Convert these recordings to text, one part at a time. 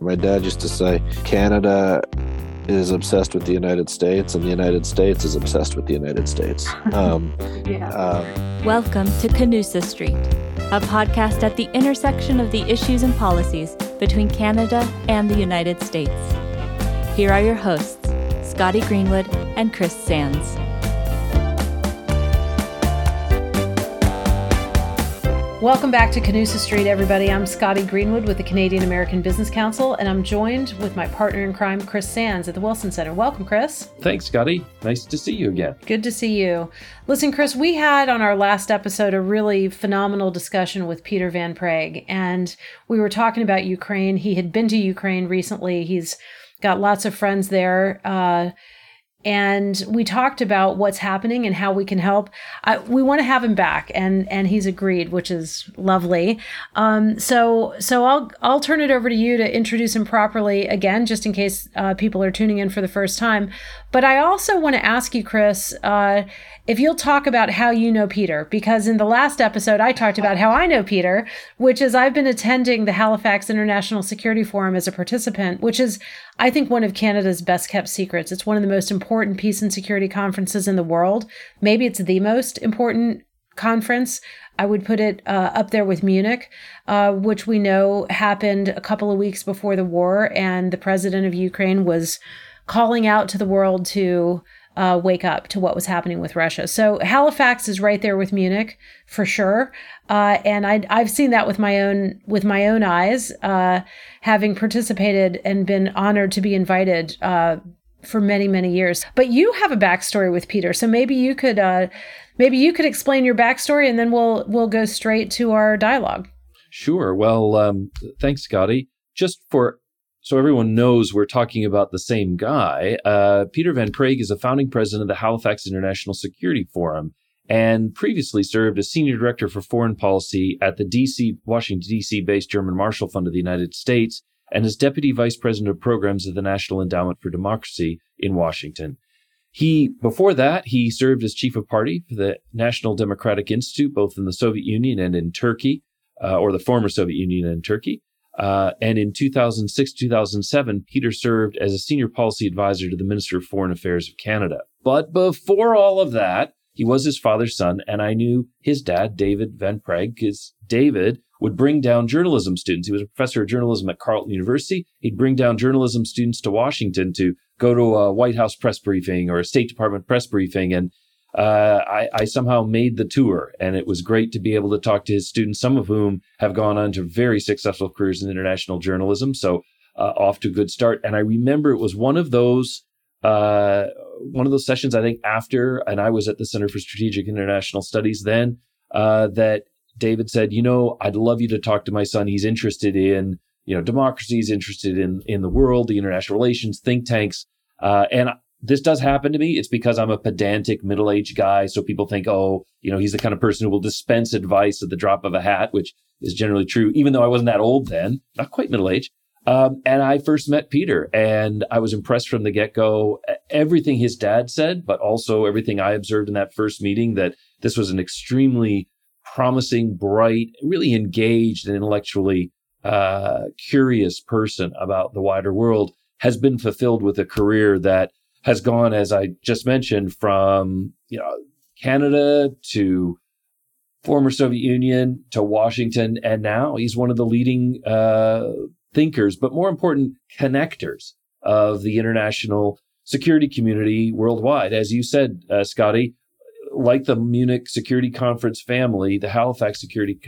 My dad used to say, Canada is obsessed with the United States, and the United States is obsessed with the United States. Um, yeah. Uh, Welcome to Canusa Street, a podcast at the intersection of the issues and policies between Canada and the United States. Here are your hosts, Scotty Greenwood and Chris Sands. Welcome back to Canusa Street, everybody. I'm Scotty Greenwood with the Canadian American Business Council, and I'm joined with my partner in crime, Chris Sands at the Wilson Center. Welcome, Chris. Thanks, Scotty. Nice to see you again. Good to see you. Listen, Chris, we had on our last episode a really phenomenal discussion with Peter Van Praagh, and we were talking about Ukraine. He had been to Ukraine recently. He's got lots of friends there. Uh, and we talked about what's happening and how we can help. I, we want to have him back, and and he's agreed, which is lovely. Um, so so I'll I'll turn it over to you to introduce him properly again, just in case uh, people are tuning in for the first time. But I also want to ask you, Chris, uh, if you'll talk about how you know Peter, because in the last episode, I talked about how I know Peter, which is I've been attending the Halifax International Security Forum as a participant, which is, I think, one of Canada's best kept secrets. It's one of the most important peace and security conferences in the world. Maybe it's the most important conference. I would put it uh, up there with Munich, uh, which we know happened a couple of weeks before the war, and the president of Ukraine was calling out to the world to uh, wake up to what was happening with Russia. So Halifax is right there with Munich for sure, uh, and I, have seen that with my own with my own eyes, uh, having participated and been honored to be invited uh, for many many years. But you have a backstory with Peter, so maybe you could uh, maybe you could explain your backstory, and then we'll we'll go straight to our dialogue. Sure. Well, um, thanks, Scotty. Just for so everyone knows we're talking about the same guy. Uh, Peter Van Praagh is a founding president of the Halifax International Security Forum and previously served as senior director for foreign policy at the DC, Washington, DC based German Marshall Fund of the United States and as deputy vice president of programs of the National Endowment for Democracy in Washington. He, before that, he served as chief of party for the National Democratic Institute, both in the Soviet Union and in Turkey, uh, or the former Soviet Union and Turkey. Uh, and in 2006, 2007, Peter served as a senior policy advisor to the Minister of Foreign Affairs of Canada. But before all of that, he was his father's son, and I knew his dad, David Van Praagh, because David would bring down journalism students. He was a professor of journalism at Carleton University. He'd bring down journalism students to Washington to go to a White House press briefing or a State Department press briefing. And uh, I, I, somehow made the tour, and it was great to be able to talk to his students, some of whom have gone on to very successful careers in international journalism. So uh, off to a good start. And I remember it was one of those uh, one of those sessions I think after, and I was at the Center for Strategic International Studies then. Uh, that David said, you know, I'd love you to talk to my son. He's interested in you know democracy. He's interested in in the world, the international relations, think tanks. Uh, and this does happen to me. It's because I'm a pedantic middle aged guy. So people think, oh, you know, he's the kind of person who will dispense advice at the drop of a hat, which is generally true, even though I wasn't that old then, not quite middle aged. Um, and I first met Peter and I was impressed from the get go. Everything his dad said, but also everything I observed in that first meeting that this was an extremely promising, bright, really engaged and intellectually uh, curious person about the wider world has been fulfilled with a career that has gone, as I just mentioned, from you know Canada to former Soviet Union to Washington, and now he's one of the leading uh, thinkers, but more important, connectors of the international security community worldwide. As you said, uh, Scotty, like the Munich Security Conference family, the Halifax Security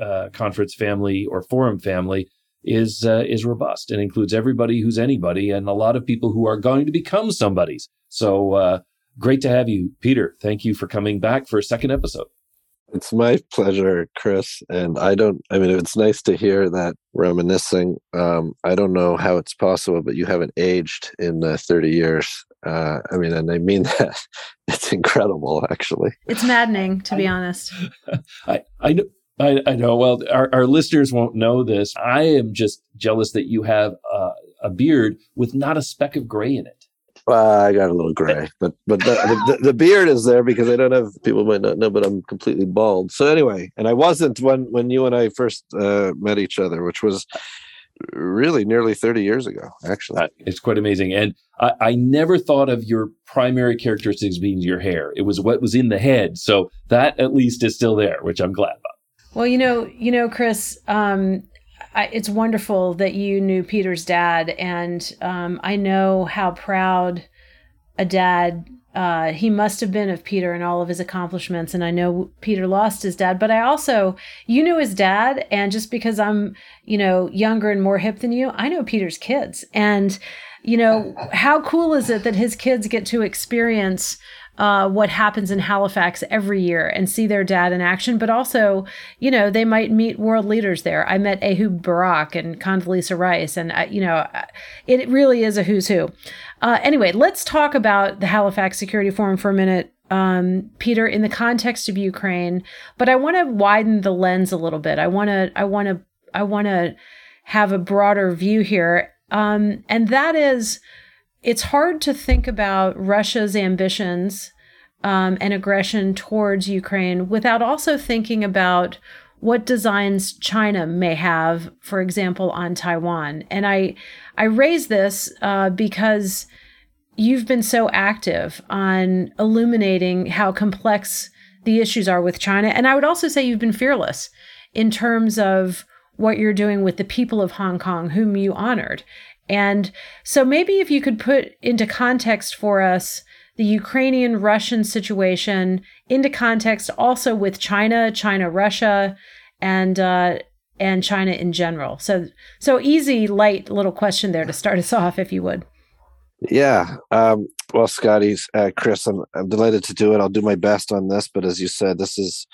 uh, Conference family or Forum family is uh, is robust and includes everybody who's anybody and a lot of people who are going to become somebodies. So uh, great to have you, Peter. Thank you for coming back for a second episode. It's my pleasure, Chris. And I don't, I mean, it's nice to hear that reminiscing. Um, I don't know how it's possible, but you haven't aged in uh, 30 years. Uh, I mean, and I mean that. It's incredible, actually. It's maddening, to be honest. I, I know. I, I know. Well, our, our listeners won't know this. I am just jealous that you have a, a beard with not a speck of gray in it. Well, I got a little gray, but but the, the, the, beard is there because I don't have. People might not know, but I'm completely bald. So anyway, and I wasn't when when you and I first uh, met each other, which was really nearly 30 years ago, actually. Uh, it's quite amazing. And I, I, never thought of your primary characteristics being your hair. It was what was in the head. So that at least is still there, which I'm glad about. Well, you know, you know, Chris, um, I, it's wonderful that you knew Peter's dad, and um, I know how proud a dad uh, he must have been of Peter and all of his accomplishments. And I know Peter lost his dad, but I also, you knew his dad. And just because I'm, you know, younger and more hip than you, I know Peter's kids. And, you know, how cool is it that his kids get to experience uh, what happens in Halifax every year and see their dad in action, but also, you know, they might meet world leaders there. I met Ehud Barak and Condoleezza Rice, and, I, you know, it really is a who's who. Uh, anyway, let's talk about the Halifax Security Forum for a minute. Um, Peter, in the context of Ukraine, but I want to widen the lens a little bit. I want to, I want to, I want to have a broader view here, um, and that is it's hard to think about Russia's ambitions um, and aggression towards Ukraine without also thinking about what designs China may have, for example, on Taiwan. And I, I raise this uh, because you've been so active on illuminating how complex the issues are with China. And I would also say you've been fearless in terms of what you're doing with the people of Hong Kong, whom you honored. And so maybe if you could put into context for us the Ukrainian Russian situation into context also with China, China Russia, and uh, and China in general. So so easy, light little question there to start us off, if you would. Yeah. Um, well, Scotty's uh, Chris, I'm, I'm delighted to do it. I'll do my best on this, but as you said, this is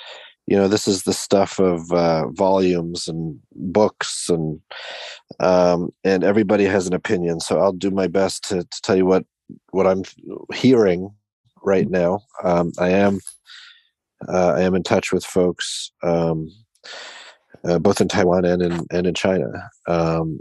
you know this is the stuff of uh, volumes and books and um, and everybody has an opinion. So i'll do my best to, to tell you what what i'm hearing right now. Um, i am uh, i am in touch with folks um, uh, both in taiwan and in and in china. Um,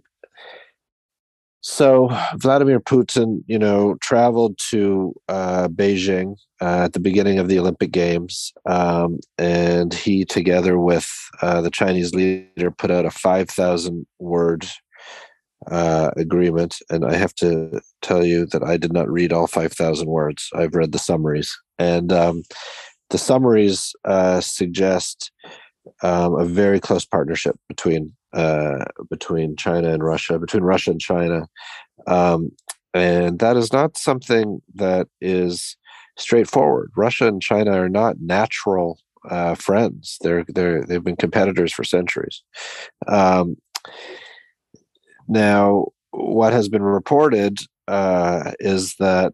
so Vladimir Putin, you know, traveled to uh, Beijing uh, at the beginning of the Olympic Games, um, and he, together with uh, the Chinese leader, put out a five thousand word uh, agreement. And I have to tell you that I did not read all five thousand words. I've read the summaries, and um, the summaries uh, suggest um, a very close partnership between uh, between China and Russia, between Russia and China, um, and that is not something that is straightforward. Russia and China are not natural uh, friends. They're they're they've been competitors for centuries. Um, now, what has been reported uh, is that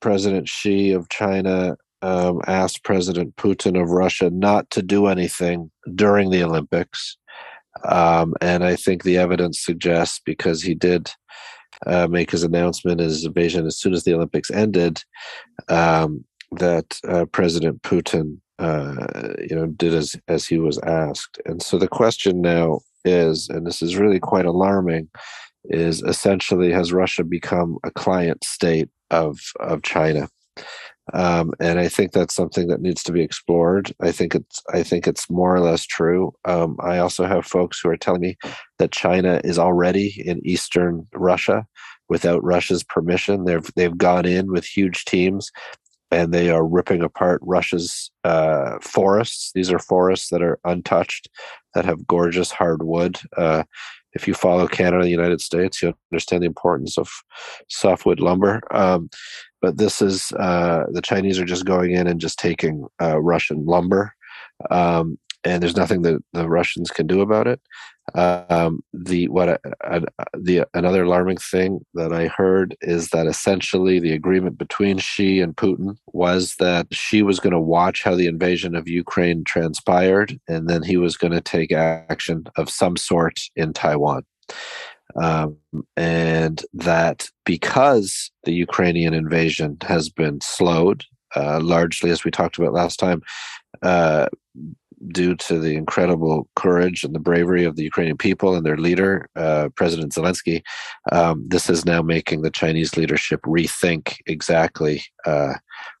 President Xi of China um, asked President Putin of Russia not to do anything during the Olympics. Um, and I think the evidence suggests because he did uh, make his announcement, his invasion, as soon as the Olympics ended, um, that uh, President Putin, uh, you know, did as as he was asked. And so the question now is, and this is really quite alarming, is essentially has Russia become a client state of of China? Um, and I think that's something that needs to be explored. I think it's I think it's more or less true. Um, I also have folks who are telling me that China is already in eastern Russia without Russia's permission. They've they've gone in with huge teams, and they are ripping apart Russia's uh, forests. These are forests that are untouched, that have gorgeous hardwood. Uh, if you follow Canada the United States, you understand the importance of softwood lumber. Um, but this is uh, the Chinese are just going in and just taking uh, Russian lumber, um, and there's nothing that the Russians can do about it. Um, the what the another alarming thing that I heard is that essentially the agreement between Xi and Putin was that Xi was going to watch how the invasion of Ukraine transpired, and then he was going to take action of some sort in Taiwan. Um, and that because the Ukrainian invasion has been slowed, uh, largely as we talked about last time, uh, due to the incredible courage and the bravery of the Ukrainian people and their leader, uh, President Zelensky, um, this is now making the Chinese leadership rethink exactly uh,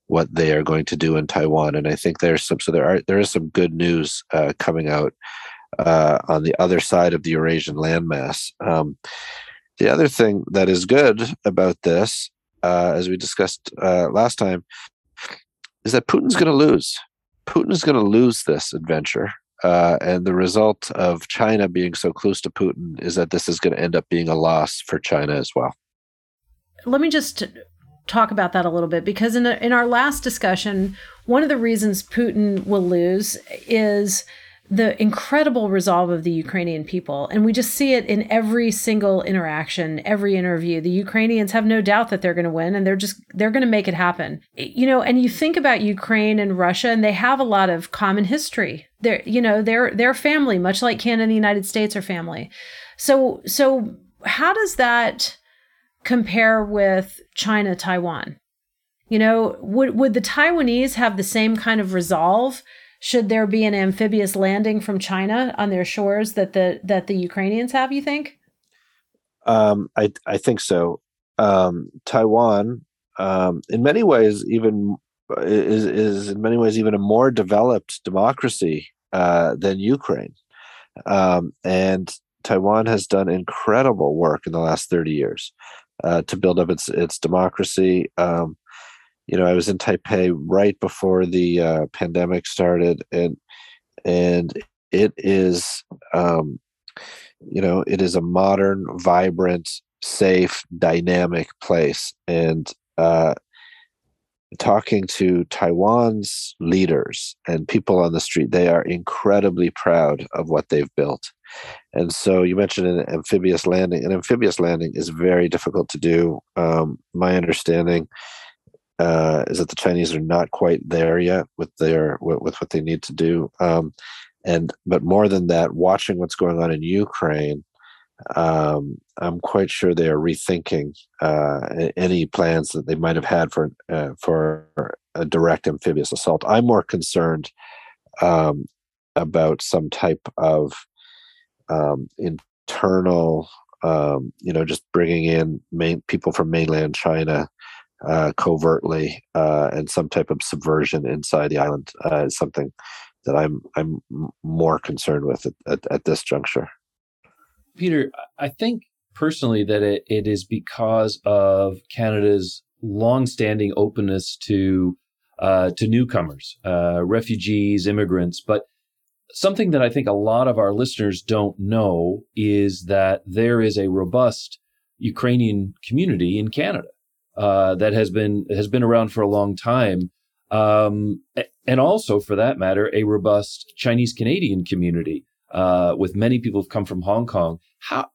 what they are going to do in Taiwan. And I think there's some so there are there is some good news uh, coming out uh, on the other side of the Eurasian landmass. Um, the other thing that is good about this, uh, as we discussed uh, last time, is that Putin's going to lose. Putin is going to lose this adventure. Uh, and the result of China being so close to Putin is that this is going to end up being a loss for China as well. Let me just talk about that a little bit because in, in our last discussion, one of the reasons Putin will lose is the incredible resolve of the Ukrainian people. And we just see it in every single interaction, every interview. The Ukrainians have no doubt that they're going to win and they're just they're going to make it happen. You know, and you think about Ukraine and Russia and they have a lot of common history. They're, you know, they're they're family, much like Canada and the United States are family. So so how does that compare with China, Taiwan? You know, would would the Taiwanese have the same kind of resolve should there be an amphibious landing from China on their shores that the that the Ukrainians have? You think? Um, I I think so. Um, Taiwan, um, in many ways, even is is in many ways even a more developed democracy uh, than Ukraine, um, and Taiwan has done incredible work in the last thirty years uh, to build up its its democracy. Um, you know, I was in Taipei right before the uh, pandemic started, and and it is, um, you know, it is a modern, vibrant, safe, dynamic place, and uh, talking to Taiwan's leaders and people on the street, they are incredibly proud of what they've built. And so you mentioned an amphibious landing. An amphibious landing is very difficult to do. Um, my understanding uh, is that the Chinese are not quite there yet with their with, with what they need to do. Um, and but more than that, watching what's going on in Ukraine, um, I'm quite sure they are rethinking uh, any plans that they might have had for uh, for a direct amphibious assault. I'm more concerned um, about some type of um, internal, um, you know, just bringing in main people from mainland China uh, covertly uh, and some type of subversion inside the island uh, is something that I'm I'm more concerned with at, at, at, this juncture. Peter, I think personally that it, it is because of Canada's longstanding openness to uh, to newcomers, uh, refugees, immigrants, but something that I think a lot of our listeners don't know is that there is a robust Ukrainian community in Canada uh, that has been has been around for a long time, um, and also for that matter, a robust Chinese Canadian community uh, with many people who've come from Hong Kong. How,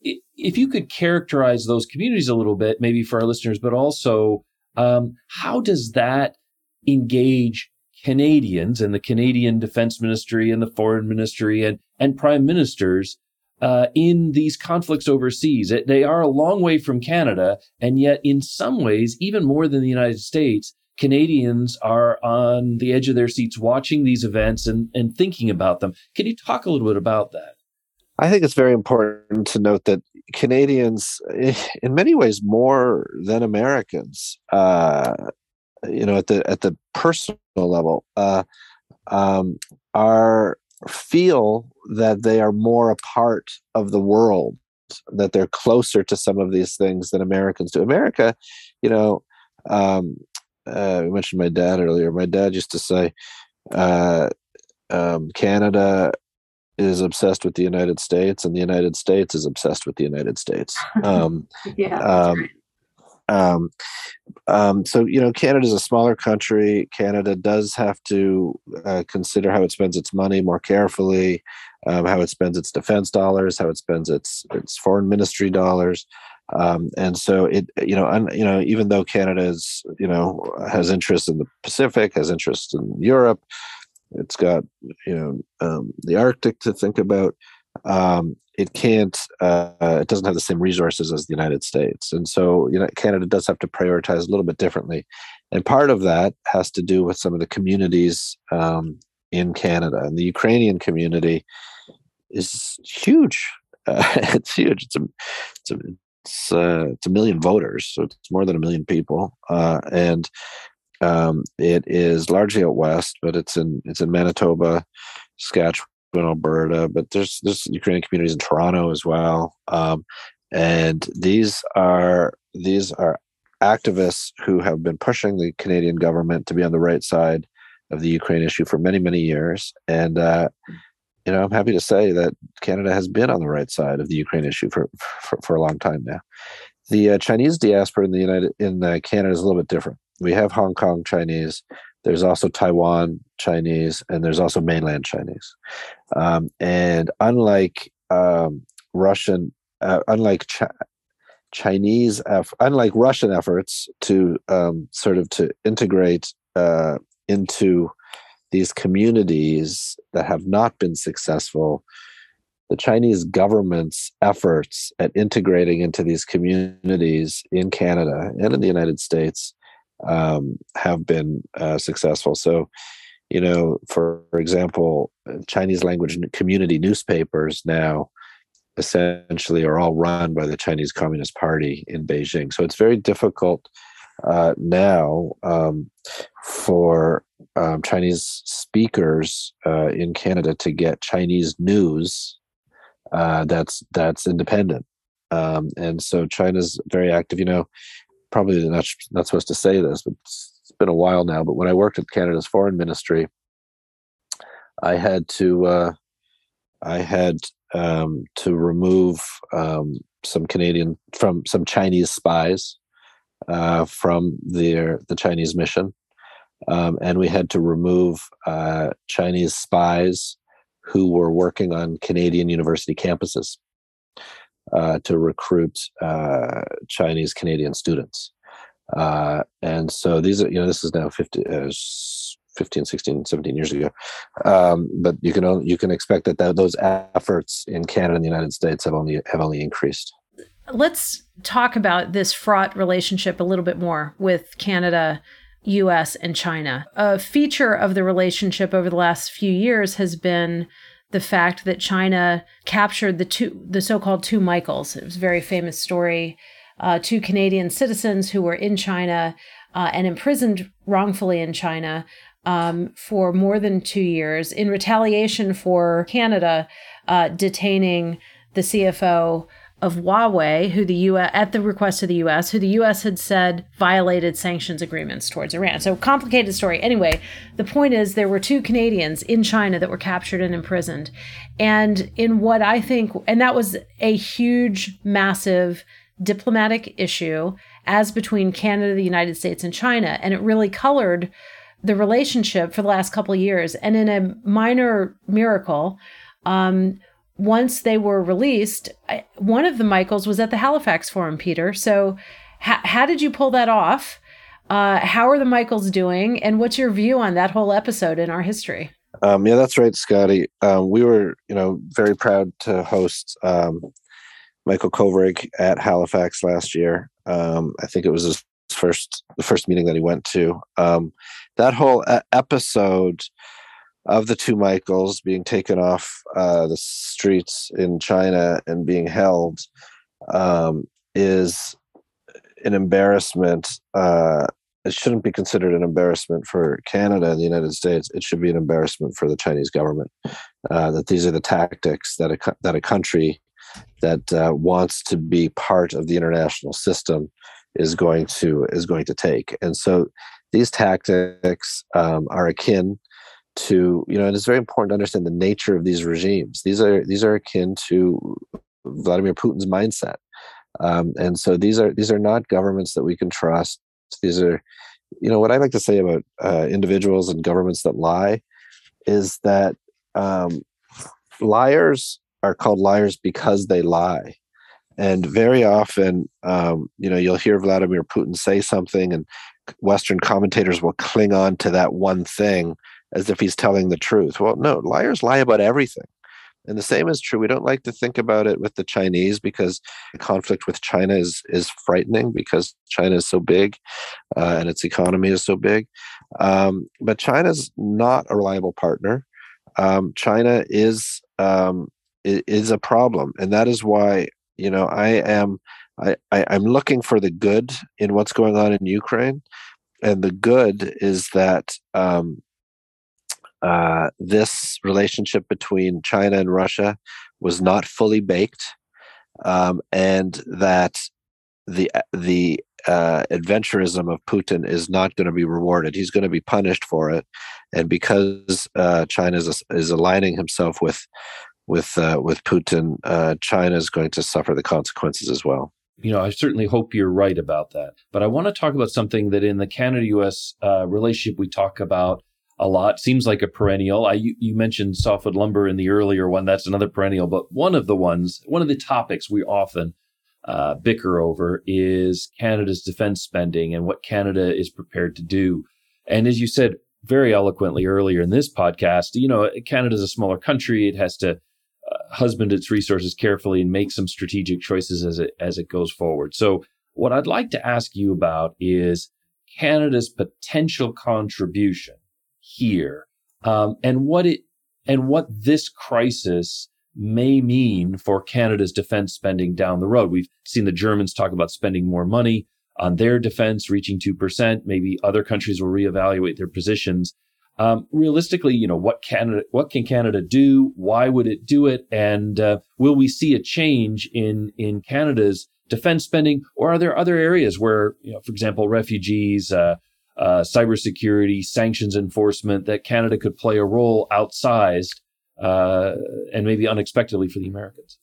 if you could characterize those communities a little bit, maybe for our listeners, but also um, how does that engage Canadians and the Canadian Defense Ministry and the Foreign Ministry and and prime ministers uh, in these conflicts overseas. It, they are a long way from Canada, and yet in some ways, even more than the United States, Canadians are on the edge of their seats watching these events and, and thinking about them. Can you talk a little bit about that? I think it's very important to note that Canadians, in many ways, more than Americans, uh, you know, at the at the personal level, uh, um, are feel that they are more a part of the world, that they're closer to some of these things than Americans do. America, you know, um, uh, I mentioned my dad earlier. My dad used to say, uh, um, Canada is obsessed with the United States, and the United States is obsessed with the United States. Um, yeah. Um, um, um, so you know, Canada is a smaller country. Canada does have to uh, consider how it spends its money more carefully, um, how it spends its defense dollars, how it spends its its foreign ministry dollars. Um, and so it, you know, un, you know, even though Canada is, you know, has interest in the Pacific, has interest in Europe, it's got, you know, um, the Arctic to think about. Um, it can't uh, it doesn't have the same resources as the united states. And so you know canada does have to prioritize a little bit differently. And part of that has to do with some of the communities um, in canada. And the ukrainian community is huge. Uh, it's huge. It's a it's a it's, uh, it's a million voters so it's more than a million people. Uh, and um, it is largely out west but it's in it's in manitoba saskatchewan in Alberta, but there's there's Ukrainian communities in Toronto as well. Um, and these are these are activists who have been pushing the Canadian government to be on the right side of the Ukraine issue for many many years. And uh, you know, I'm happy to say that Canada has been on the right side of the Ukraine issue for for, for a long time now. The uh, Chinese diaspora in the United in uh, Canada is a little bit different. We have Hong Kong Chinese. There's also Taiwan Chinese, and there's also mainland Chinese. Um, and unlike um, Russian, uh, unlike Chinese, eff- unlike Russian efforts to um, sort of to integrate uh, into these communities that have not been successful, the Chinese government's efforts at integrating into these communities in Canada and in the United States um, have been uh, successful. So, you know, for, example, Chinese language community newspapers now essentially are all run by the Chinese Communist Party in Beijing. So it's very difficult uh, now um, for um, Chinese speakers uh, in Canada to get Chinese news uh, that's that's independent. Um, and so China's very active. You know, probably not not supposed to say this, but it's been a while now. But when I worked at Canada's Foreign Ministry, I had to uh, I had um, to remove um, some Canadian from some Chinese spies uh, from their the Chinese mission, um, and we had to remove uh, Chinese spies who were working on Canadian university campuses uh, to recruit uh, Chinese Canadian students. Uh, and so these are, you know, this is now 50, uh, 15, 16, 17 years ago. Um, but you can only, you can expect that th- those efforts in Canada and the United States have only have only increased. Let's talk about this fraught relationship a little bit more with Canada, US, and China. A feature of the relationship over the last few years has been the fact that China captured the two, the so-called two Michaels. It was a very famous story. Uh, two Canadian citizens who were in China uh, and imprisoned wrongfully in China um, for more than two years in retaliation for Canada uh, detaining the CFO of Huawei, who the U.S. at the request of the U.S., who the U.S. had said violated sanctions agreements towards Iran. So complicated story. Anyway, the point is there were two Canadians in China that were captured and imprisoned, and in what I think, and that was a huge, massive diplomatic issue as between Canada, the United States, and China, and it really colored the relationship for the last couple years. And in a minor miracle. Um, once they were released, one of the Michaels was at the Halifax Forum, Peter. So, ha- how did you pull that off? Uh, how are the Michaels doing? And what's your view on that whole episode in our history? Um, yeah, that's right, Scotty. Um, we were, you know, very proud to host um, Michael Kovrig at Halifax last year. Um, I think it was his first, the first meeting that he went to. Um, that whole episode of the two Michaels being taken off uh, the streets in China and being held um, is an embarrassment. Uh, it shouldn't be considered an embarrassment for Canada and the United States. It should be an embarrassment for the Chinese government. Uh, that these are the tactics that a that a country that uh, wants to be part of the international system is going to is going to take. And so these tactics um, are akin to you know and it is very important to understand the nature of these regimes. These are these are akin to vladimir putin's mindset. Um, and so these are these are not governments that we can trust. These are you know what i like to say about uh, individuals and governments that lie is that um, liars are called liars because they lie. And very often um, you know you'll hear vladimir putin say something and western commentators will cling on to that one thing as if he's telling the truth. Well, no, liars lie about everything. And the same is true. We don't like to think about it with the Chinese because the conflict with China is is frightening because China is so big uh, and its economy is so big. Um, but China's not a reliable partner. Um, China is um, is a problem, and that is why you know I am I, I I'm looking for the good in what's going on in Ukraine, and the good is that um, uh, this relationship between China and Russia was not fully baked, um, and that the the uh, adventurism of Putin is not going to be rewarded. He's going to be punished for it, and because uh, China is is aligning himself with with uh, with Putin, uh, China is going to suffer the consequences as well. You know, I certainly hope you're right about that. But I want to talk about something that in the Canada-U.S. Uh, relationship we talk about a lot. Seems like a perennial. I you, you mentioned softwood lumber in the earlier one. That's another perennial. But one of the ones, one of the topics we often uh, bicker over is Canada's defense spending and what Canada is prepared to do. And as you said very eloquently earlier in this podcast, you know, Canada is a smaller country. It has to uh, husband its resources carefully and make some strategic choices as it as it goes forward. So, what I'd like to ask you about is Canada's potential contribution here, um, and what it and what this crisis may mean for Canada's defense spending down the road. We've seen the Germans talk about spending more money on their defense, reaching 2%. Maybe other countries will reevaluate their positions. Um, realistically, you know, what Canada, what can Canada do? Why would it do it? And uh, will we see a change in in Canada's defense spending, or are there other areas where, you know, for example, refugees, uh, uh, cybersecurity, sanctions enforcement, that Canada could play a role outsized uh, and maybe unexpectedly for the Americans.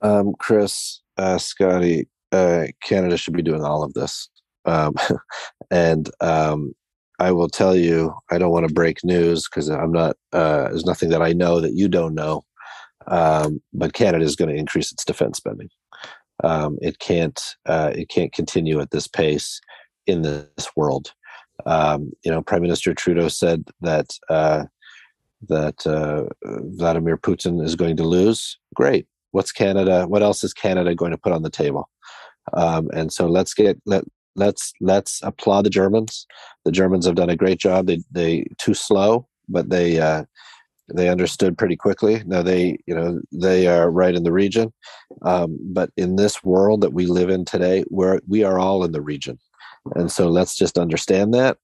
Um, Chris, uh, Scotty, uh, Canada should be doing all of this. Um, and um, I will tell you, I don't want to break news because I'm not, uh, there's nothing that I know that you don't know. Um, but Canada is going to increase its defense spending. Um, it can't, uh, it can't continue at this pace in this world. Um, you know, Prime Minister Trudeau said that uh, that uh, Vladimir Putin is going to lose, great. What's Canada? What else is Canada going to put on the table? Um, and so let's get let let's let's applaud the Germans. The Germans have done a great job. They they too slow, but they uh, they understood pretty quickly. Now they you know they are right in the region, um, but in this world that we live in today, we're we are all in the region, and so let's just understand that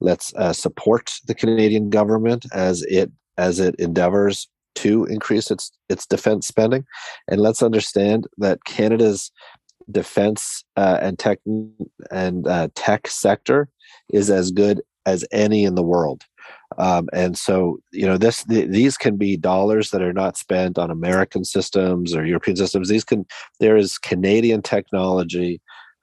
Let's uh, support the Canadian government as it as it endeavors to increase its its defense spending, and let's understand that Canada's defense uh, and tech and uh, tech sector is as good as any in the world. Um, and so, you know, this the, these can be dollars that are not spent on American systems or European systems. These can there is Canadian technology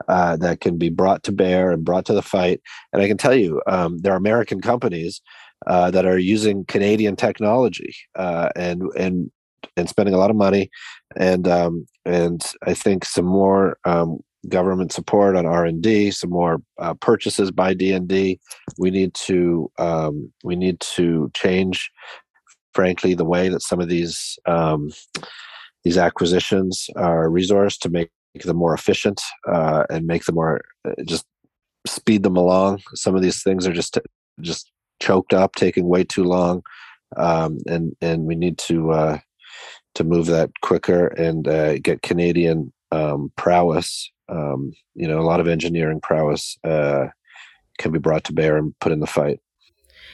uh, that can be brought to bear and brought to the fight. And I can tell you, um, there are American companies uh, that are using Canadian technology uh, and and and spending a lot of money. And um, and I think some more um, government support on R and D, some more uh, purchases by D and D. We need to um, we need to change, frankly, the way that some of these um, these acquisitions are resourced to make them more efficient uh, and make them more uh, just speed them along. Some of these things are just just choked up, taking way too long, um, and and we need to uh, to move that quicker and uh, get Canadian um, prowess. Um, you know, a lot of engineering prowess uh, can be brought to bear and put in the fight.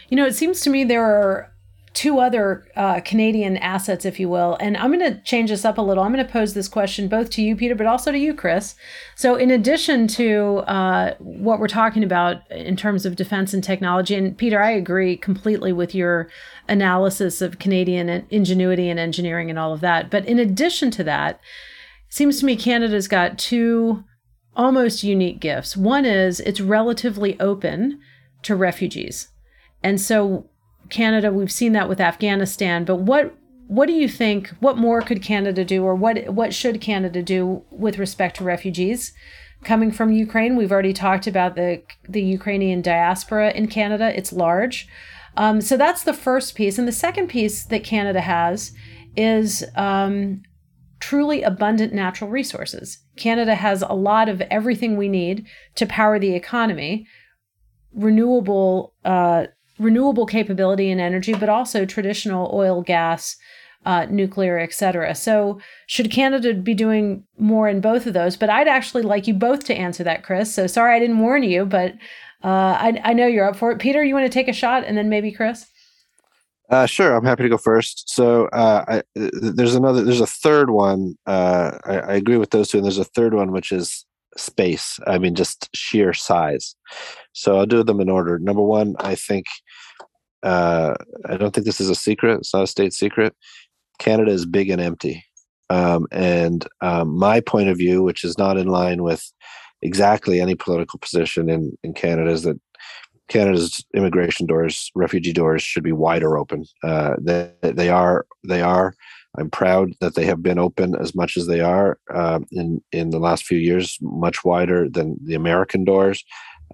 You know, it seems to me there are two other uh, Canadian assets, if you will. And I'm going to change this up a little. I'm going to pose this question both to you, Peter, but also to you, Chris. So, in addition to uh, what we're talking about in terms of defense and technology, and Peter, I agree completely with your analysis of Canadian ingenuity and engineering and all of that. But in addition to that, seems to me Canada's got two almost unique gifts. One is it's relatively open to refugees. And so Canada, we've seen that with Afghanistan, but what what do you think what more could Canada do or what what should Canada do with respect to refugees coming from Ukraine? We've already talked about the the Ukrainian diaspora in Canada. It's large. Um, so that's the first piece. And the second piece that Canada has is um, truly abundant natural resources. Canada has a lot of everything we need to power the economy. Renewable uh, renewable capability and energy, but also traditional oil, gas, uh, nuclear, etc. So, should Canada be doing more in both of those? But I'd actually like you both to answer that, Chris. So sorry I didn't warn you, but uh, I, I know you're up for it. Peter, you want to take a shot, and then maybe Chris. Uh, sure, I'm happy to go first. So uh, I, there's another, there's a third one. Uh, I, I, agree with those two, and there's a third one which is space. I mean, just sheer size. So I'll do them in order. Number one, I think uh, I don't think this is a secret. It's not a state secret. Canada is big and empty. Um, and um, my point of view, which is not in line with exactly any political position in, in Canada, is that Canada's immigration doors, refugee doors, should be wider open. Uh, they, they are. They are. I'm proud that they have been open as much as they are uh, in in the last few years, much wider than the American doors.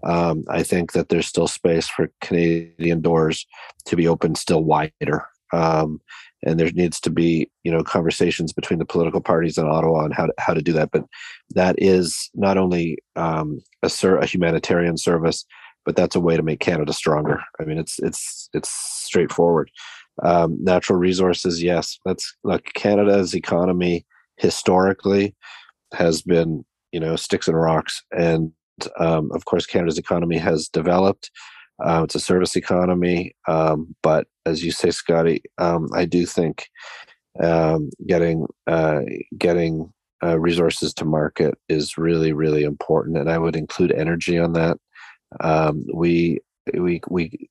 Um, I think that there's still space for Canadian doors to be open still wider. Um, and there needs to be, you know, conversations between the political parties in Ottawa on how to, how to do that. But that is not only um, a, a humanitarian service, but that's a way to make Canada stronger. I mean, it's it's it's straightforward. Um, natural resources, yes. That's like Canada's economy historically has been, you know, sticks and rocks, and um, of course, Canada's economy has developed. Uh, it's a service economy, um, but as you say, Scotty, um, I do think um, getting uh, getting uh, resources to market is really really important, and I would include energy on that. Um, we we we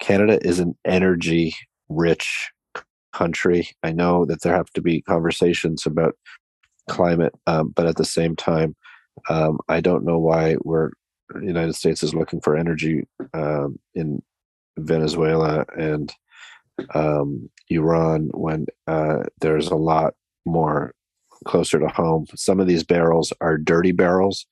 Canada is an energy rich country. I know that there have to be conversations about climate, um, but at the same time, um, I don't know why we're the United States is looking for energy um, in Venezuela and um, Iran when uh, there's a lot more closer to home. Some of these barrels are dirty barrels,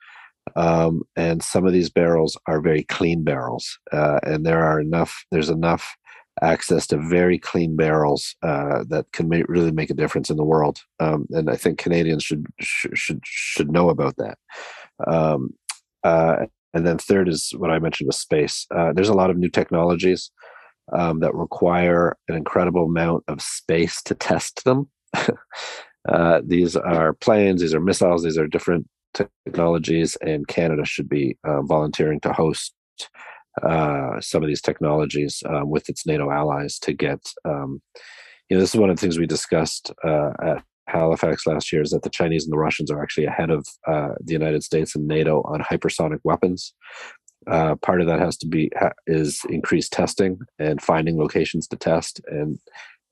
um, and some of these barrels are very clean barrels. Uh, and there are enough. There's enough access to very clean barrels uh, that can make, really make a difference in the world. Um, and I think Canadians should should should know about that. Um, uh, and then third is what I mentioned with space. Uh, there's a lot of new technologies um, that require an incredible amount of space to test them. Uh, these are planes, these are missiles, these are different technologies, and Canada should be uh, volunteering to host uh, some of these technologies um, with its NATO allies to get. Um, you know, this is one of the things we discussed uh, at Halifax last year is that the Chinese and the Russians are actually ahead of uh, the United States and NATO on hypersonic weapons. Uh, part of that has to be ha- is increased testing and finding locations to test, and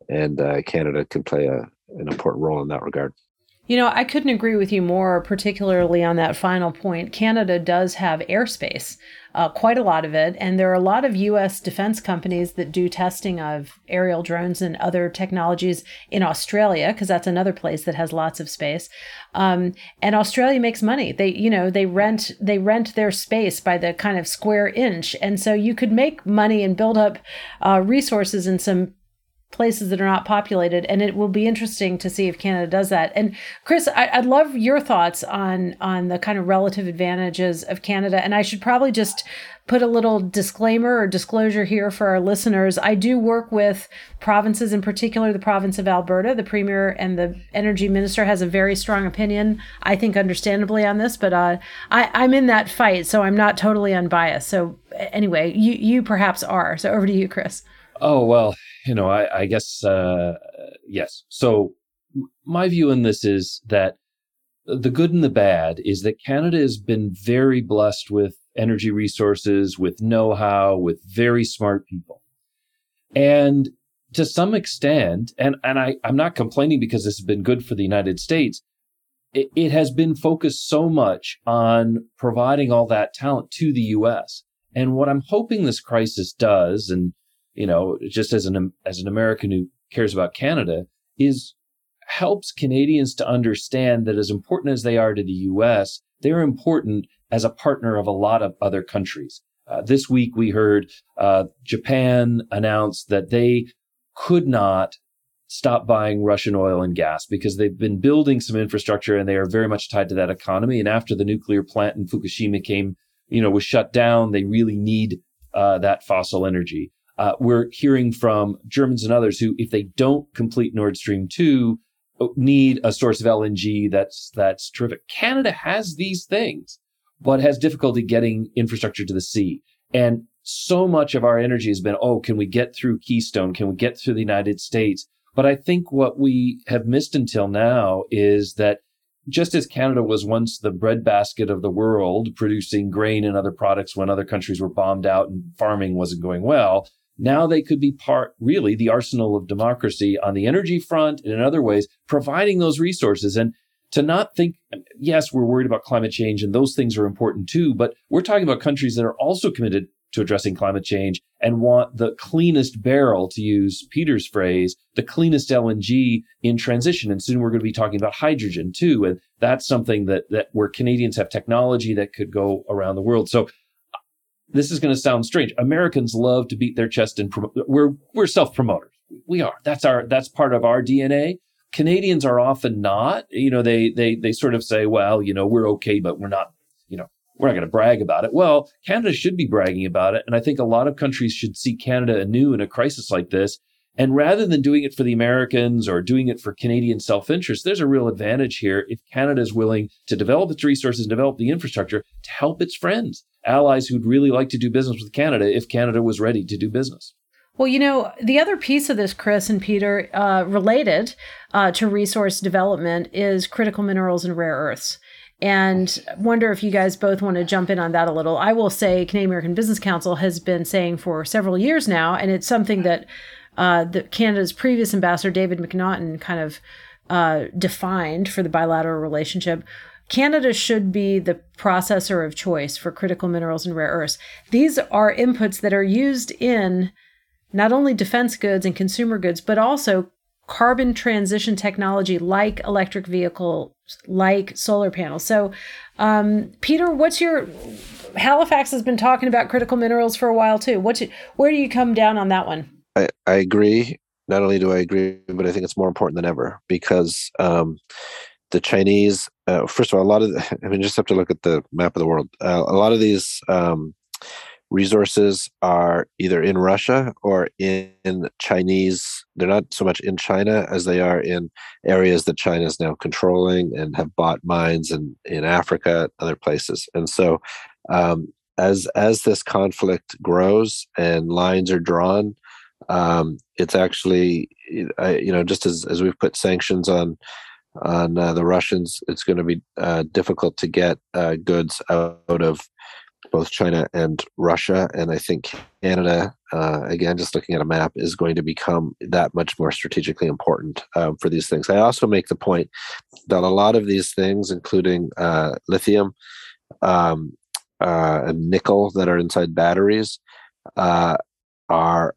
and uh, Canada can play a, an important role in that regard. You know, I couldn't agree with you more, particularly on that final point. Canada does have airspace, uh, quite a lot of it. And there are a lot of U.S. defense companies that do testing of aerial drones and other technologies in Australia, because that's another place that has lots of space. Um, and Australia makes money. They, you know, they rent they rent their space by the kind of square inch, and so you could make money and build up uh, resources in some places that are not populated and it will be interesting to see if canada does that. And chris I, would love your thoughts on on the kind of relative advantages of canada and i should probably just put a little disclaimer or disclosure here for our listeners. I do work with provinces in particular the province of alberta. The premier and the energy minister has a very strong opinion i think understandably on this but uh, I, i'm in that fight so i'm not totally unbiased. So anyway you you perhaps are. So over to you chris Oh well, you know, I, I guess uh, yes. So my view in this is that the good and the bad is that Canada has been very blessed with energy resources, with know-how, with very smart people, and to some extent, and and I I'm not complaining because this has been good for the United States. It, it has been focused so much on providing all that talent to the U.S. And what I'm hoping this crisis does, and you know, just as an as an American who cares about Canada, is helps Canadians to understand that as important as they are to the U.S., they're important as a partner of a lot of other countries. Uh, this week, we heard uh, Japan announce that they could not stop buying Russian oil and gas because they've been building some infrastructure and they are very much tied to that economy. And after the nuclear plant in Fukushima came, you know, was shut down, they really need uh, that fossil energy. Uh, we're hearing from Germans and others who, if they don't complete Nord Stream 2, uh, need a source of LNG that's that's terrific. Canada has these things, but has difficulty getting infrastructure to the sea. And so much of our energy has been, oh, can we get through Keystone? Can we get through the United States? But I think what we have missed until now is that just as Canada was once the breadbasket of the world, producing grain and other products when other countries were bombed out and farming wasn't going well, now they could be part, really, the arsenal of democracy on the energy front and in other ways, providing those resources. And to not think, yes, we're worried about climate change and those things are important too, but we're talking about countries that are also committed to addressing climate change and want the cleanest barrel, to use Peter's phrase, the cleanest LNG in transition. And soon we're going to be talking about hydrogen too. And that's something that, that where Canadians have technology that could go around the world. So this is going to sound strange. Americans love to beat their chest and promote. We're, we're self promoters. We are. That's our, that's part of our DNA. Canadians are often not. You know, they, they, they sort of say, well, you know, we're okay, but we're not, you know, we're not going to brag about it. Well, Canada should be bragging about it. And I think a lot of countries should see Canada anew in a crisis like this. And rather than doing it for the Americans or doing it for Canadian self interest, there's a real advantage here if Canada is willing to develop its resources and develop the infrastructure to help its friends, allies who'd really like to do business with Canada if Canada was ready to do business. Well, you know, the other piece of this, Chris and Peter, uh, related uh, to resource development is critical minerals and rare earths and wonder if you guys both want to jump in on that a little. I will say Canadian American Business Council has been saying for several years now, and it's something that uh, Canada's previous ambassador David McNaughton kind of uh, defined for the bilateral relationship. Canada should be the processor of choice for critical minerals and rare earths. These are inputs that are used in not only defense goods and consumer goods, but also carbon transition technology like electric vehicles, like solar panels. So, um, Peter, what's your Halifax has been talking about critical minerals for a while too. What's where do you come down on that one? I, I agree. Not only do I agree, but I think it's more important than ever because um, the Chinese, uh, first of all, a lot of, the, I mean, just have to look at the map of the world. Uh, a lot of these um, resources are either in Russia or in, in Chinese. They're not so much in China as they are in areas that China is now controlling and have bought mines in, in Africa, other places. And so, um, as as this conflict grows and lines are drawn, um, it's actually you know just as as we've put sanctions on on uh, the Russians, it's going to be uh, difficult to get uh, goods out of both China and Russia. And I think Canada, uh, again, just looking at a map, is going to become that much more strategically important um, for these things. I also make the point that a lot of these things, including uh, lithium um, uh, and nickel that are inside batteries, are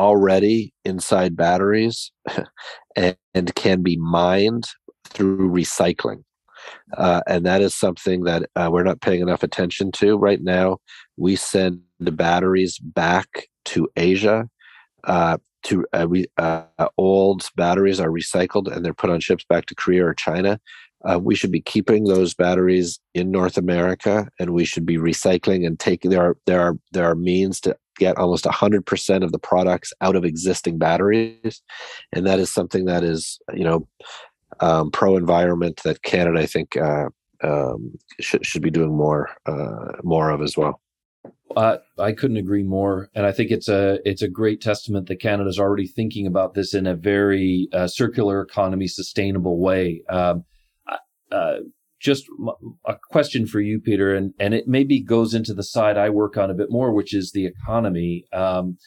already inside batteries and, and can be mined through recycling. Uh, and that is something that uh, we're not paying enough attention to right now. We send the batteries back to Asia. Uh, to uh, we uh, old batteries are recycled and they're put on ships back to Korea or China. Uh, we should be keeping those batteries in North America, and we should be recycling and taking. There are there are there are means to get almost 100% of the products out of existing batteries and that is something that is you know um, pro environment that Canada, I think, uh, um, should should be doing more uh, more of as well. Uh, I couldn't agree more, and I think it's a it's a great testament that Canada is already thinking about this in a very uh, circular economy, sustainable way. Um, uh, just a question for you, Peter, and and it maybe goes into the side I work on a bit more, which is the economy. Um,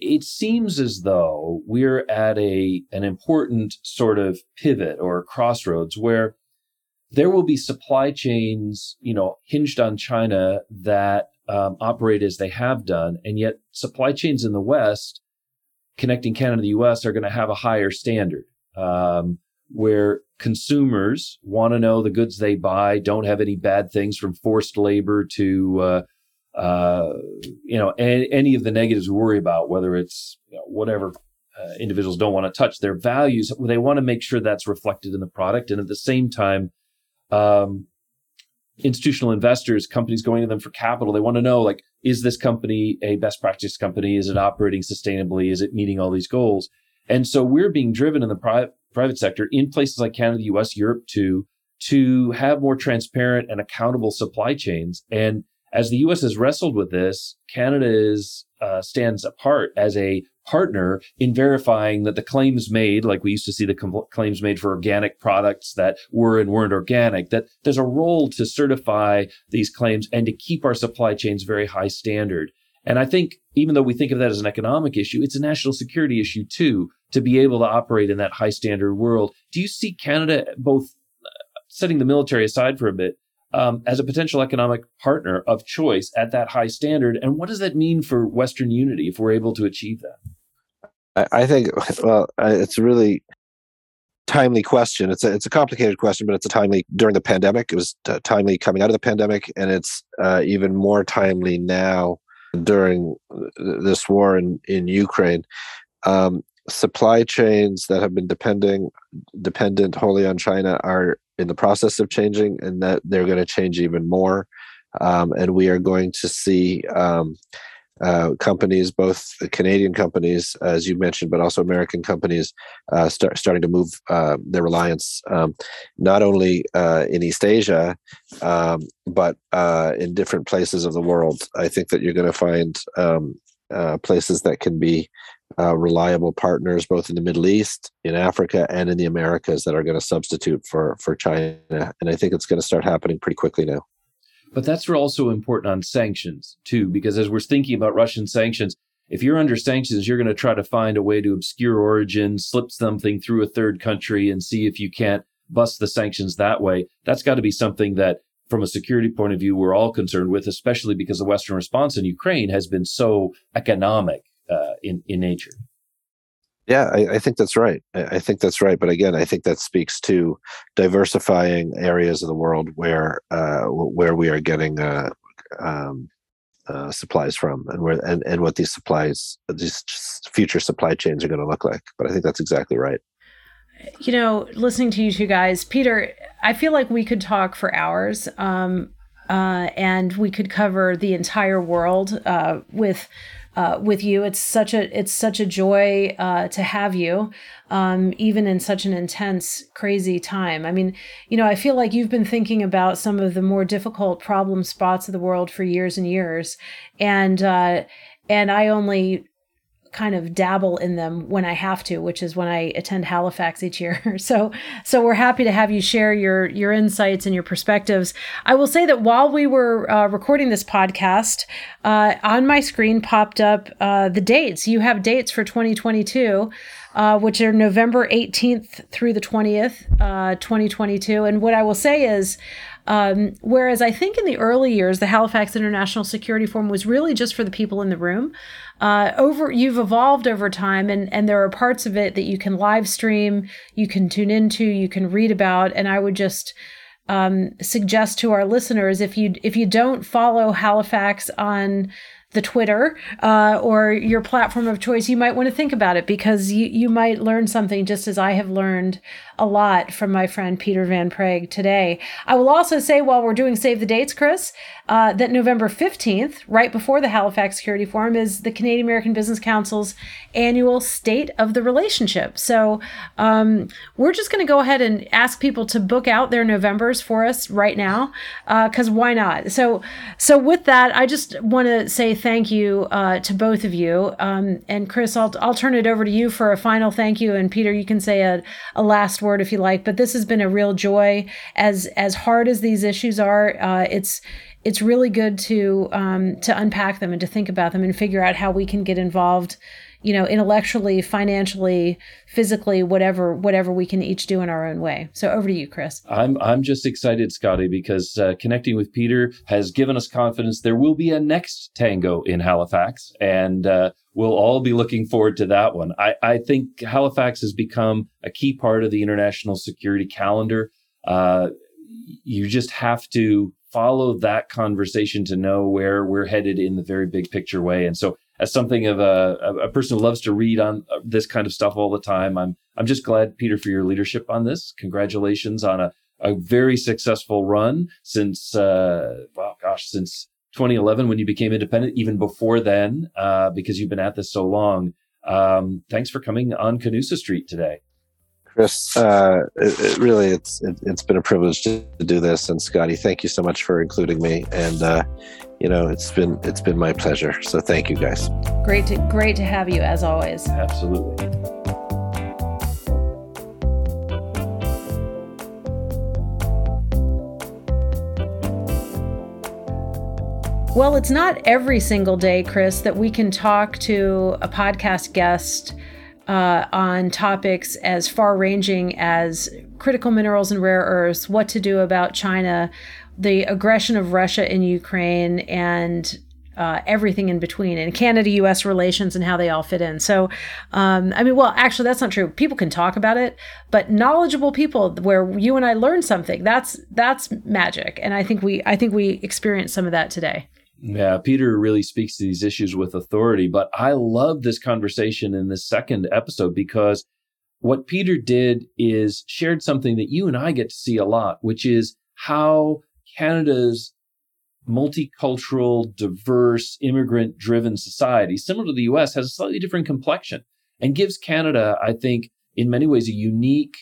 it seems as though we're at a an important sort of pivot or crossroads where there will be supply chains, you know, hinged on China that um, operate as they have done, and yet supply chains in the West connecting Canada to the U.S. are going to have a higher standard, um, where consumers want to know the goods they buy don't have any bad things from forced labor to uh, uh, you know, any, any, of the negatives we worry about, whether it's you know, whatever uh, individuals don't want to touch their values, they want to make sure that's reflected in the product. And at the same time, um, institutional investors, companies going to them for capital, they want to know like, is this company a best practice company? Is it operating sustainably? Is it meeting all these goals? And so we're being driven in the private private sector in places like Canada, the US, Europe too, to have more transparent and accountable supply chains. And as the U.S. has wrestled with this, Canada is uh, stands apart as a partner in verifying that the claims made, like we used to see the com- claims made for organic products that were and weren't organic, that there's a role to certify these claims and to keep our supply chains very high standard. And I think even though we think of that as an economic issue, it's a national security issue too, to be able to operate in that high standard world. Do you see Canada both uh, setting the military aside for a bit, um, as a potential economic partner of choice at that high standard? And what does that mean for Western unity if we're able to achieve that? I, I think, well, it's a really timely question. It's a it's a complicated question, but it's a timely during the pandemic. It was uh, timely coming out of the pandemic, and it's uh, even more timely now during this war in in Ukraine. Um, supply chains that have been depending dependent wholly on China are in the process of changing, and that they're going to change even more. Um, and we are going to see um, uh, companies, both Canadian companies, as you mentioned, but also American companies, uh, start starting to move uh, their reliance um, not only uh, in East Asia, um, but uh, in different places of the world. I think that you're going to find um, uh, places that can be uh, reliable partners both in the Middle East, in Africa, and in the Americas that are going to substitute for for China. And I think it's going to start happening pretty quickly now. But that's also important on sanctions too, because as we're thinking about Russian sanctions, if you're under sanctions, you're going to try to find a way to obscure origin, slip something through a third country, and see if you can't bust the sanctions that way. That's got to be something that from a security point of view, we're all concerned with, especially because the Western response in Ukraine has been so economic uh, in in nature. Yeah, I, I, think that's right. I think that's right. But again, I think that speaks to diversifying areas of the world where uh, where we are getting uh, um, uh, supplies from, and where and, and what these supplies, these future supply chains are going to look like. But I think that's exactly right. You know, listening to you two guys, Peter, I feel like we could talk for hours. Um, uh, and we could cover the entire world uh, with uh, with you. It's such a it's such a joy uh, to have you, um, even in such an intense, crazy time. I mean, you know, I feel like you've been thinking about some of the more difficult problem spots of the world for years and years, and uh, and I only kind of dabble in them when I have to, which is when I attend Halifax each year. so so we're happy to have you share your your insights and your perspectives. I will say that while we were uh, recording this podcast, uh, on my screen popped up uh, the dates. You have dates for 2022. Uh, which are November 18th through the 20th, uh, 2022. And what I will say is, um, whereas I think in the early years, the Halifax International Security Forum was really just for the people in the room. Uh, over you've evolved over time, and and there are parts of it that you can live stream, you can tune into, you can read about, and I would just um, suggest to our listeners if you if you don't follow Halifax on the Twitter uh, or your platform of choice, you might want to think about it because you, you might learn something just as I have learned a lot from my friend Peter Van Praagh today. I will also say while we're doing Save the Dates, Chris, uh, that November 15th, right before the Halifax Security Forum, is the Canadian American Business Council's annual State of the Relationship. So um, we're just going to go ahead and ask people to book out their Novembers for us right now because uh, why not? So, so with that, I just want to say thank you uh, to both of you. Um, and Chris, I'll, I'll turn it over to you for a final thank you. And Peter, you can say a, a last word if you like, but this has been a real joy. As as hard as these issues are, uh, it's it's really good to um, to unpack them and to think about them and figure out how we can get involved you know intellectually financially physically whatever whatever we can each do in our own way. So over to you chris. I'm i'm just excited scotty because uh, connecting with peter has given us confidence there will be a next tango in halifax and uh, we'll all be looking forward to that one. I i think halifax has become a key part of the international security calendar. Uh, you just have to follow that conversation to know where we're headed in the very big picture way and so as something of a, a person who loves to read on uh, this kind of stuff all the time. I'm I'm just glad, Peter, for your leadership on this. Congratulations on a, a very successful run since uh, well, gosh, since 2011 when you became independent. Even before then, uh, because you've been at this so long. Um, thanks for coming on Canusa Street today. Chris. Uh, it, it really, it's it, has been a privilege to, to, do this. And Scotty, thank you so much for including me. And uh, you know, it's been it's been my pleasure. So thank you, guys. Great to great to have you as always. Absolutely. Well, it's not every single day, Chris, that we can talk to a podcast guest uh, on topics as far ranging as critical minerals and rare earths, what to do about China, the aggression of Russia in Ukraine, and uh, everything in between, and Canada US relations and how they all fit in. So, um, I mean, well, actually, that's not true. People can talk about it, but knowledgeable people where you and I learn something, that's that's magic. And I think we I think we experienced some of that today. Yeah, Peter really speaks to these issues with authority. But I love this conversation in this second episode because what Peter did is shared something that you and I get to see a lot, which is how Canada's multicultural, diverse, immigrant driven society, similar to the US, has a slightly different complexion and gives Canada, I think, in many ways, a unique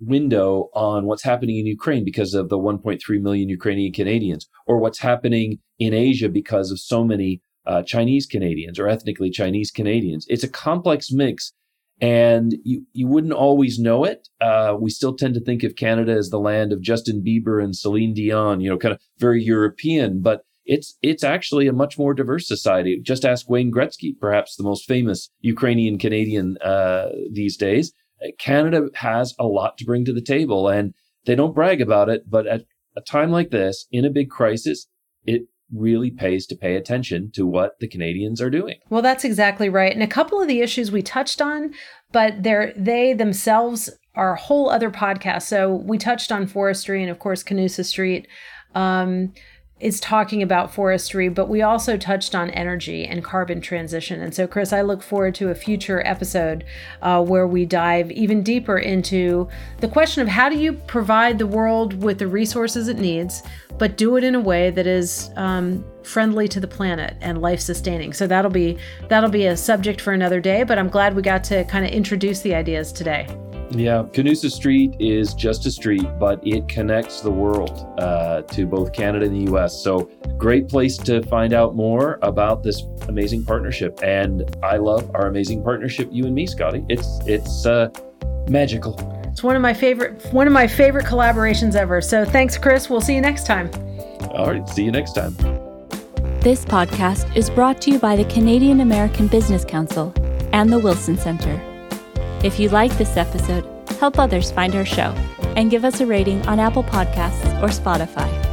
window on what's happening in Ukraine because of the 1.3 million Ukrainian Canadians, or what's happening in Asia because of so many uh, Chinese Canadians or ethnically Chinese Canadians. It's a complex mix, and you you wouldn't always know it. Uh, we still tend to think of Canada as the land of Justin Bieber and Celine Dion, you know, kind of very European, but it's it's actually a much more diverse society. Just ask Wayne Gretzky, perhaps the most famous Ukrainian Canadian uh, these days. Canada has a lot to bring to the table and they don't brag about it, but at a time like this, in a big crisis, it really pays to pay attention to what the Canadians are doing. Well, that's exactly right. And a couple of the issues we touched on, but they're they themselves are a whole other podcast. So we touched on forestry and of course Canusa Street. Um, is talking about forestry, but we also touched on energy and carbon transition. And so, Chris, I look forward to a future episode uh, where we dive even deeper into the question of how do you provide the world with the resources it needs, but do it in a way that is um, friendly to the planet and life sustaining. So that'll be that'll be a subject for another day. But I'm glad we got to kind of introduce the ideas today. Yeah, Canusa Street is just a street, but it connects the world uh, to both Canada and the US. So, great place to find out more about this amazing partnership. And I love our amazing partnership, you and me, Scotty. It's it's uh, magical. It's one of my favorite one of my favorite collaborations ever. So, thanks, Chris. We'll see you next time. All right, see you next time. This podcast is brought to you by the Canadian American Business Council and the Wilson Center. If you like this episode, help others find our show and give us a rating on Apple Podcasts or Spotify.